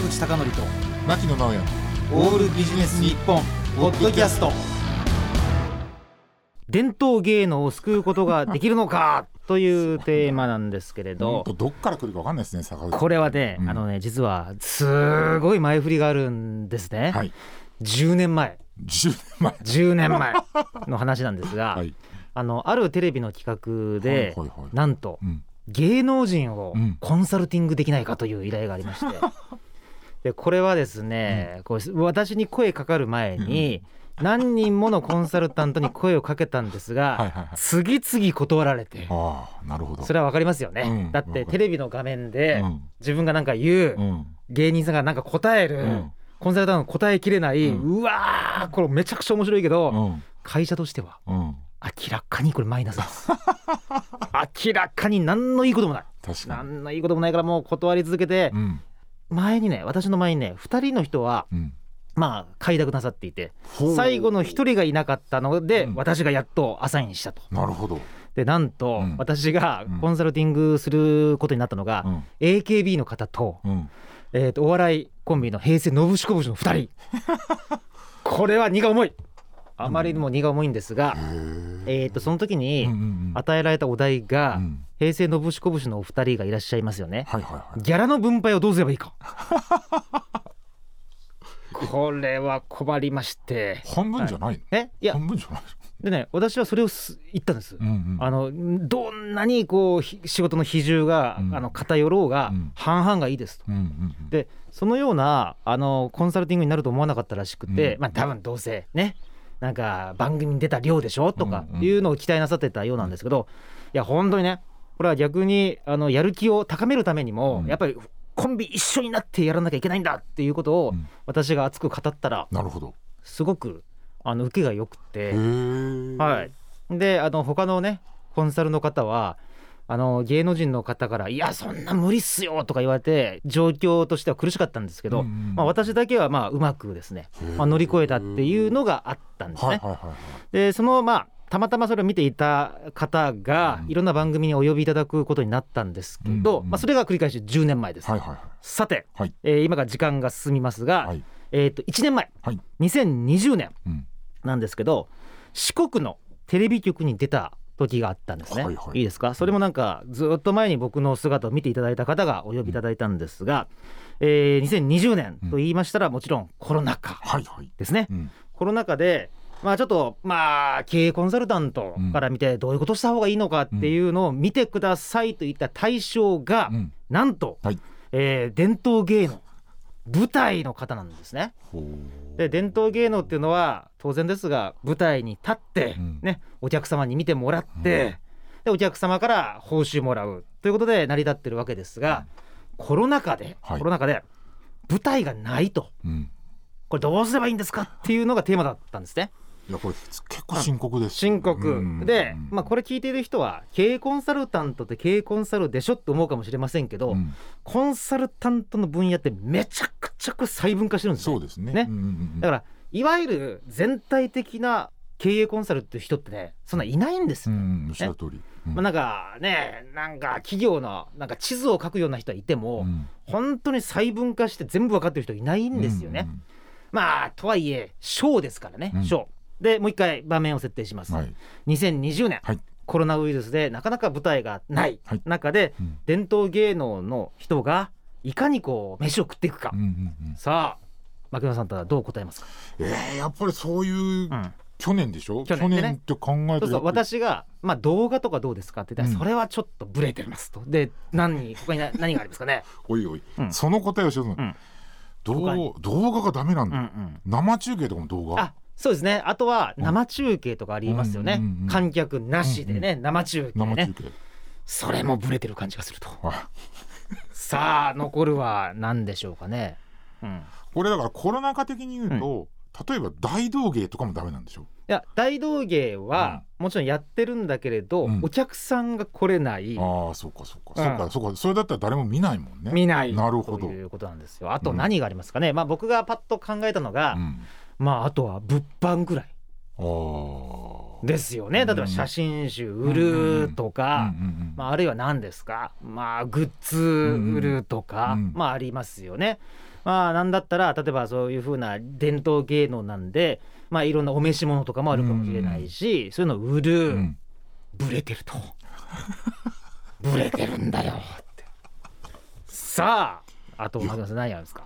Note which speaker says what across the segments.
Speaker 1: 坂口孝則と
Speaker 2: 牧野直哉。
Speaker 1: オールビジネス日本ポッドキャスト。伝統芸能を救うことができるのか というテーマなんですけれど。
Speaker 2: どっから来るか分かんないですね坂口
Speaker 1: これはね、
Speaker 2: うん。
Speaker 1: あのね実はすごい前振りがあるんですね、
Speaker 2: はい。
Speaker 1: 10年前。
Speaker 2: 10年前。
Speaker 1: 10年前 の話なんですが、
Speaker 2: はい。
Speaker 1: あのあるテレビの企画で、
Speaker 2: はいはいはい。
Speaker 1: なんと
Speaker 2: うん。
Speaker 1: 芸能人を
Speaker 2: うん。
Speaker 1: コンサルティングできないかという依頼がありまして、でこれはですね、こう私に声かかる前に何人ものコンサルタントに声をかけたんですが、
Speaker 2: はいはいはい。
Speaker 1: 次々断られて
Speaker 2: ああなるほど。
Speaker 1: それはわかりますよね、
Speaker 2: うん。
Speaker 1: だってテレビの画面で
Speaker 2: うん。
Speaker 1: 自分がなんか言う、
Speaker 2: うん。
Speaker 1: 芸人さんがなんか答える、
Speaker 2: うん。
Speaker 1: コンサルタントが答えきれない、
Speaker 2: う
Speaker 1: うんわーこれめちゃくちゃ面白いけど、
Speaker 2: うん。
Speaker 1: 会社としては
Speaker 2: うん。
Speaker 1: 明らかにこれマイナスです。明らかに何のいいこともない。
Speaker 2: 確かに。
Speaker 1: 何のいいこともないからもう断り続けて
Speaker 2: うん
Speaker 1: 前にね私の前にね2人の人は
Speaker 2: うん。
Speaker 1: まあ快諾なさっていて最後の1人がいなかったので
Speaker 2: うん。
Speaker 1: 私がやっとアサインしたと。
Speaker 2: なるほど。
Speaker 1: でなんと
Speaker 2: うん。
Speaker 1: 私が
Speaker 2: うん。
Speaker 1: コンサルティングすることになったのが
Speaker 2: うん。
Speaker 1: AKB の方と
Speaker 2: うん。
Speaker 1: えーとお笑いコンビの平成のぶしこぶしの2人。これは荷が重い。あまりにも荷が重いんですが
Speaker 2: へ
Speaker 1: えーとその時
Speaker 2: え
Speaker 1: に与えられたお題が
Speaker 2: うん
Speaker 1: 平成のぶしこぶしのお二人がいらっしゃいますよね。
Speaker 2: はいはいはい。
Speaker 1: ギャラの分配をどうすればいいか。これは困りまして。
Speaker 2: 半分じゃないの？
Speaker 1: え？いや。
Speaker 2: 半分じゃない
Speaker 1: でね私はそれをす言ったんです、
Speaker 2: うんうん。
Speaker 1: あのどんなにこうひ仕事の比重が、
Speaker 2: うん。
Speaker 1: あの偏ろうが、
Speaker 2: うん。
Speaker 1: 半々がいいですと。
Speaker 2: うんうんうん。
Speaker 1: でそのようなあのコンサルティングになると思わなかったらしくて、
Speaker 2: うん。
Speaker 1: まあ多分どうせねなんか番組に出た量でしょ？とかいうのを期待なさってたようなんですけど、いや本当にねこれは逆にあのやる気を高めるためにも、
Speaker 2: うん。
Speaker 1: やっぱりコンビ一緒になってやらなきゃいけないんだっていうことを
Speaker 2: うん。
Speaker 1: 私が熱く語ったら
Speaker 2: なるほど。
Speaker 1: すごくあの受けが良くて。はい、であの他のねコンサルの方はあの芸能人の方から「いやそんな無理っすよ」とか言われて状況としては苦しかったんですけど、
Speaker 2: うんうん
Speaker 1: まあ、私だけはまあうまくですね、まあ、乗り越えたっていうのがあったんですね。でそのまあたまたまそれを見ていた方が
Speaker 2: うん。
Speaker 1: いろんな番組にお呼びいただくことになったんですけど、
Speaker 2: うんうん
Speaker 1: まあ、それが繰り返し10年前です。
Speaker 2: はいはいはい。
Speaker 1: さて、
Speaker 2: はい。
Speaker 1: えー今から時間が進みますが、
Speaker 2: はい。
Speaker 1: えー、と1年前、
Speaker 2: はい。
Speaker 1: 2020年
Speaker 2: うん。
Speaker 1: なんですけど四国のテレビ局に出た時があったんですね、
Speaker 2: はいはい。
Speaker 1: いですか？それもなんかずっと前に僕の姿を見ていただいた方がお呼びいただいたんですが、えー2020年と言いましたらもちろんコロナ禍
Speaker 2: はいはい。
Speaker 1: ですね、
Speaker 2: うん。
Speaker 1: コロナ禍でまあちょっとまあ経営コンサルタントから見てどういうことした方がいいのかっていうのを見てくださいといった対象が
Speaker 2: うん。
Speaker 1: なんと、
Speaker 2: はい。
Speaker 1: えー伝統芸能舞台の方なんですね。で伝統芸能っていうのは当然ですが舞台に立って、
Speaker 2: うん。
Speaker 1: ね、お客様に見てもらって、でお客様から報酬もらうということで成り立ってるわけですが、コロナ禍で、
Speaker 2: はい。
Speaker 1: コロナ禍で舞台がないと。
Speaker 2: うん。
Speaker 1: これどうすればいいんですかっていうのがテーマだったんですね。
Speaker 2: いやこれ結構深刻です
Speaker 1: 深刻、
Speaker 2: うん。
Speaker 1: で
Speaker 2: うん、
Speaker 1: まあ、これ聞いている人は経営コンサルタントって経営コンサルでしょって思うかもしれませんけど、
Speaker 2: うん。
Speaker 1: コンサルタントの分野ってめちゃくちゃく細分化してるんですね。
Speaker 2: そうですね。
Speaker 1: ね。
Speaker 2: うんうんうん
Speaker 1: だからいわゆる全体的な経営コンサルっていう人ってねそんないないんですよ、
Speaker 2: うんうんおっしゃる通り。うん。
Speaker 1: まあ、なんかねなんか企業のなんか地図を書くような人はいても、
Speaker 2: うん。
Speaker 1: 本当に細分化して全部分かってる人いないんですよね、
Speaker 2: うん
Speaker 1: まあとはいえ賞ですからね。
Speaker 2: うん。
Speaker 1: 賞、でもう一回場面を設定します、
Speaker 2: うんはい
Speaker 1: 2020年、
Speaker 2: はい。
Speaker 1: コロナウイルスでなかなか舞台がない
Speaker 2: はい。
Speaker 1: 中で、
Speaker 2: うん。
Speaker 1: 伝統芸能の人がいかにこう飯を食っていくか、
Speaker 2: うんうんうん。
Speaker 1: さあ牧野さんとはどう答えますか、
Speaker 2: えーやっぱりそういう
Speaker 1: うん。
Speaker 2: 去年でしょ？
Speaker 1: 去年でね。
Speaker 2: って考え
Speaker 1: そうそう
Speaker 2: ると。やっぱり
Speaker 1: 私が、まあ、動画とかどうですかって言ったら、
Speaker 2: うん。
Speaker 1: それはちょっとブレてますと。で何他にな 何がありますかね、
Speaker 2: おいおい。
Speaker 1: うん。
Speaker 2: その答えをしよう
Speaker 1: うん
Speaker 2: 動画がダメなん
Speaker 1: うんう
Speaker 2: だ
Speaker 1: ん、
Speaker 2: 生中継とかも動画？
Speaker 1: あそうですね。あとは生中継とかありますよね、
Speaker 2: うんうんうん
Speaker 1: 観客なしでね、生中継ね。
Speaker 2: 生中継。
Speaker 1: それもブレてる感じがすると。
Speaker 2: あ。
Speaker 1: さあ残るは何でしょうかね、うん、
Speaker 2: これだからコロナ禍的に言うと例えば大道芸とかもダメなんでしょ
Speaker 1: いや大道芸はもちろんやってるんだけれど、
Speaker 2: うん。
Speaker 1: お客さんが来れない、
Speaker 2: ああそうかそうか。
Speaker 1: うん。
Speaker 2: そうかそうか。それだったら誰も見ないもんね。
Speaker 1: 見ない。
Speaker 2: なるほど。
Speaker 1: ということなんですよ。あと何がありますかね、まあ僕がパッと考えたのが、
Speaker 2: うん
Speaker 1: まああとは物販ぐらい。ですよね。例えば写真集売るとか、まあ、あるいは何ですか？まあグッズ売るとか、
Speaker 2: うん。
Speaker 1: まあありますよね。まあなんだったら例えばそういうふうな伝統芸能なんでまあいろんなお召し物とかもあるかもしれないし、そういうのを売る、
Speaker 2: うん。
Speaker 1: ブレてると。ブレてるんだよ。って。さああと何あるんですか？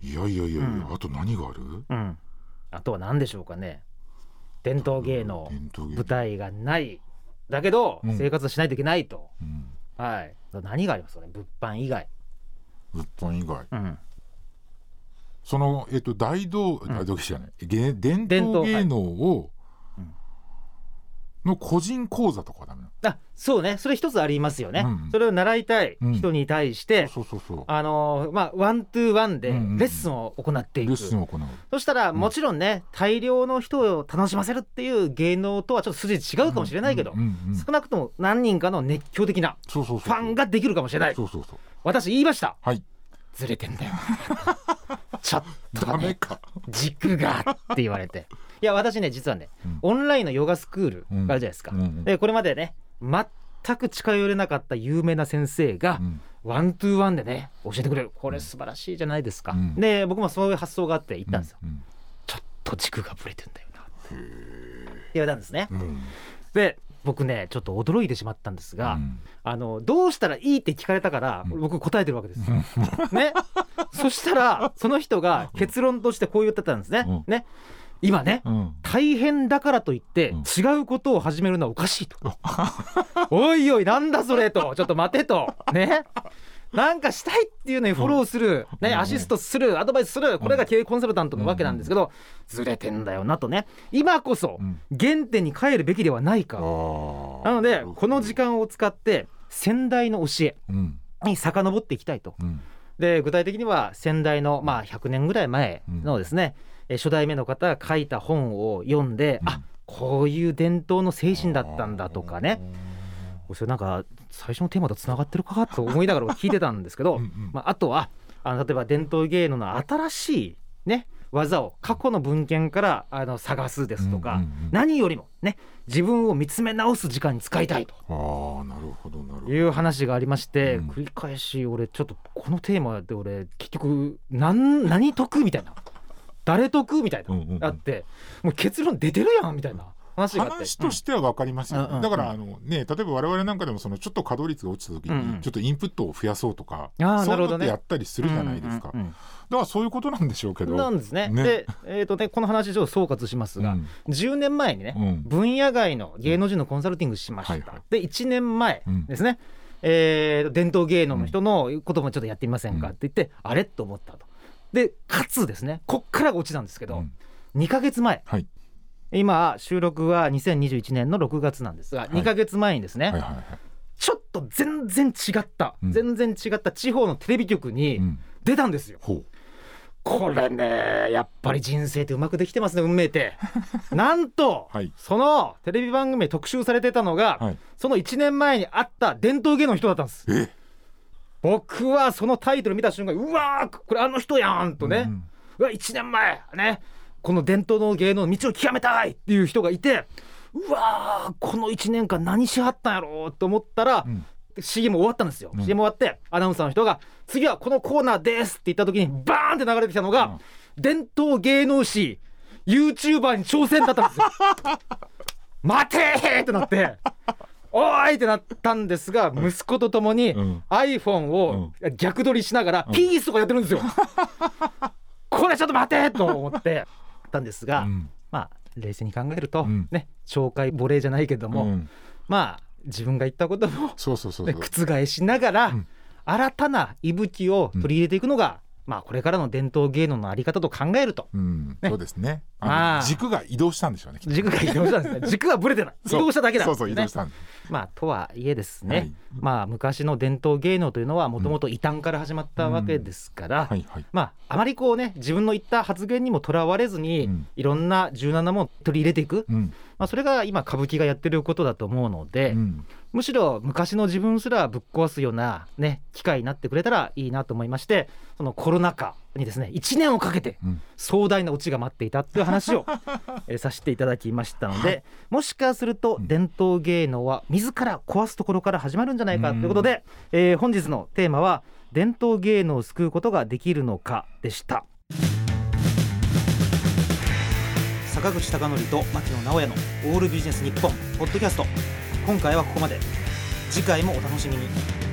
Speaker 2: いやいやいやいや、
Speaker 1: うん。
Speaker 2: あと何がある？
Speaker 1: うんあとは何でしょうかね。伝統芸能。
Speaker 2: 伝統芸能。
Speaker 1: 舞台がない。だけど
Speaker 2: うん。
Speaker 1: 生活しないといけないと、
Speaker 2: うん。
Speaker 1: はい。何がありますかね。物販以外。
Speaker 2: 物販以外。
Speaker 1: うん。
Speaker 2: そのえっと大道大道芸じゃないげ伝
Speaker 1: 伝統
Speaker 2: 統芸能を
Speaker 1: うん
Speaker 2: の個人講座とかはダメな
Speaker 1: あそうね。それ一つありますよね、
Speaker 2: うん
Speaker 1: それを習いたい人に対して、
Speaker 2: のそうそうそう。
Speaker 1: あのーまあワントゥーワンでレ
Speaker 2: うんうんうん。
Speaker 1: ッスンを行っていく、
Speaker 2: レッスンを行う。
Speaker 1: そしたら
Speaker 2: ん。
Speaker 1: もちろんね大量の人を楽しませるっていう芸能とはちょっと筋違うかもしれないけど、
Speaker 2: うんうんうん
Speaker 1: 少なくとも何人かの熱狂的なファンができるかもしれない。
Speaker 2: そうそうそう。
Speaker 1: 私言いました。
Speaker 2: はい。
Speaker 1: ずれてんだよ。ちょっとね
Speaker 2: ダメか。
Speaker 1: 軸がって言われていや私ね実はね、
Speaker 2: うん。
Speaker 1: オンラインのヨガスクールがあるじゃないですか、でこれまでね全く近寄れなかった有名な先生が、
Speaker 2: うん。
Speaker 1: ワントゥーワンでね教えてくれる。これ素晴らしいじゃないですか、
Speaker 2: うん。
Speaker 1: で僕もそういう発想があって行ったんですよ、
Speaker 2: うん。
Speaker 1: ちょっと軸がぶれてんだよなって。言われたんですね、
Speaker 2: うん。
Speaker 1: で僕ねちょっと驚いてしまったんですが、
Speaker 2: うん。
Speaker 1: あのどうしたらいいって聞かれたから、
Speaker 2: うん。
Speaker 1: 僕答えてるわけですよ。ね、そしたらその人が結論としてこう言ってたんですね。
Speaker 2: うん。
Speaker 1: ね今ね
Speaker 2: うん。
Speaker 1: 大変だからといって
Speaker 2: うん。
Speaker 1: 違うことを始めるのはおかしいと。おいおいなんだそれと。ちょっと待てと。ね。なんかしたいっていうのにフォローする、ね、
Speaker 2: うん。
Speaker 1: アシストする。アドバイスする。これが経営コンサルタントのわけなんですけどずれてんだよなとね。今こそ
Speaker 2: うん。
Speaker 1: 原点に帰るべきではないか。なのでこの時間を使って先代の教え
Speaker 2: うん。
Speaker 1: に遡っていきたいと。
Speaker 2: うん。
Speaker 1: で具体的には先代のまあ100年ぐらい前のですね、え初代目の方が書いた本を読んで、
Speaker 2: うん。
Speaker 1: あこういう伝統の精神だったんだとかね。それなんか最初のテーマとつながってるかと思いながら聞いてたんですけど、
Speaker 2: うんうん。
Speaker 1: まあ、あとはあの例えば伝統芸能の新しいね技を過去の文献からあの探すですとか、
Speaker 2: うんうんうん。
Speaker 1: 何よりもね自分を見つめ直す時間に使いたいと。
Speaker 2: ああなるほどなるほど。
Speaker 1: いう話がありまして、
Speaker 2: うん。
Speaker 1: 繰り返し俺ちょっとこのテーマで俺結局何何得みたいな誰得？みたいな、
Speaker 2: うんうんうん。
Speaker 1: あってもう結論出てるやんみたいな話があって。
Speaker 2: 話としては分かりますよ、
Speaker 1: うん。うんうん。
Speaker 2: だからあのね例えば我々なんかでもそのちょっと稼働率が落ちた時
Speaker 1: うんうん。
Speaker 2: にちょっとインプットを増やそうとか、
Speaker 1: あー
Speaker 2: そういうのってやったりするじゃないですか、
Speaker 1: うんうんうん
Speaker 2: だからそういうことなんでしょうけど。
Speaker 1: なんですね。
Speaker 2: ね。
Speaker 1: で、えーとね、この話ちょっと総括しますが、
Speaker 2: うん。
Speaker 1: 10年前にね、
Speaker 2: うん。
Speaker 1: 分野外の芸能人のコンサルティングしました。
Speaker 2: はいはい。
Speaker 1: で1年前
Speaker 2: うん
Speaker 1: ですね、えー伝統芸能の人のこともちょっとやってみませんかって言って、あれ？と思ったと。でかつですね。こっからが落ちたんですけど、
Speaker 2: うん。
Speaker 1: 2ヶ月前。
Speaker 2: はい。
Speaker 1: 今収録は2021年の6月なんですが、
Speaker 2: い。
Speaker 1: 2ヶ月前にですね、
Speaker 2: はいはいはい。
Speaker 1: ちょっと全然違った、
Speaker 2: うん。
Speaker 1: 全然違った地方のテレビ局
Speaker 2: う
Speaker 1: に
Speaker 2: ん。
Speaker 1: 出たんですよ。
Speaker 2: ほう。
Speaker 1: これねやっぱり人生ってうまくできてますね運命って。なんと、
Speaker 2: はい。
Speaker 1: そのテレビ番組で特集されてたのが、
Speaker 2: はい。
Speaker 1: その1年前にあった伝統芸能の人だったんです。
Speaker 2: え？
Speaker 1: 僕はそのタイトル見た瞬間うわーこれあの人やんとね、
Speaker 2: うん。
Speaker 1: うわ1年前ね。この伝統の芸能の道を極めたいっていう人がいてうわーこの1年間何しはったんやろうと思ったら、
Speaker 2: うん。
Speaker 1: CM 終わったんですよ、
Speaker 2: うん。
Speaker 1: CM 終わってアナウンサーの人が「次はこのコーナーです」って言った時にバーンって流れてきたのが、
Speaker 2: うん。
Speaker 1: 伝統芸能史 YouTuber に挑戦だったんですよ。待てーってなっておーいってなったんですが息子と共に
Speaker 2: うん。
Speaker 1: iPhone を逆撮りしながらピースとかやってるんですよ。これちょっと待てーと思って。たんですが、
Speaker 2: うん。
Speaker 1: まあ冷静に考えると、
Speaker 2: うん。
Speaker 1: ね紹介ボレーじゃないけども、
Speaker 2: うん。
Speaker 1: まあ自分が言ったことも覆しながら、
Speaker 2: うん。
Speaker 1: 新たな息吹を取り入れていくのが、まあこれからの伝統芸能のあり方と考えると。
Speaker 2: そうですねあ軸が移動したんでしょうね
Speaker 1: 軸が移動したんですね。軸はぶれてない。移動しただけだ。
Speaker 2: そうそう移動したん
Speaker 1: まあとはいえですね、
Speaker 2: はい。
Speaker 1: まあ昔の伝統芸能というのはもともと異端から始まったわけですから、
Speaker 2: はいはい。
Speaker 1: まああまりこうね自分の言った発言にもとらわれずに、
Speaker 2: うん。
Speaker 1: いろんな柔軟なものを取り入れていく、
Speaker 2: うん。
Speaker 1: まあ、それが今歌舞伎がやってることだと思うので、
Speaker 2: うん。
Speaker 1: むしろ昔の自分すらぶっ壊すようなね機会になってくれたらいいなと思いましてそのコロナ禍にですね1年をかけて壮大なオチが待っていたという話を、え、させていただきましたので、もしかすると伝統芸能は自ら壊すところから始まるんじゃないかということで、えー、本日のテーマは「
Speaker 3: 伝統芸能を救うことができるのか」でした。
Speaker 1: 坂口孝則と牧野直哉の「オールビジネス日本ポッドキャスト今回はここまで。次回もお楽しみに。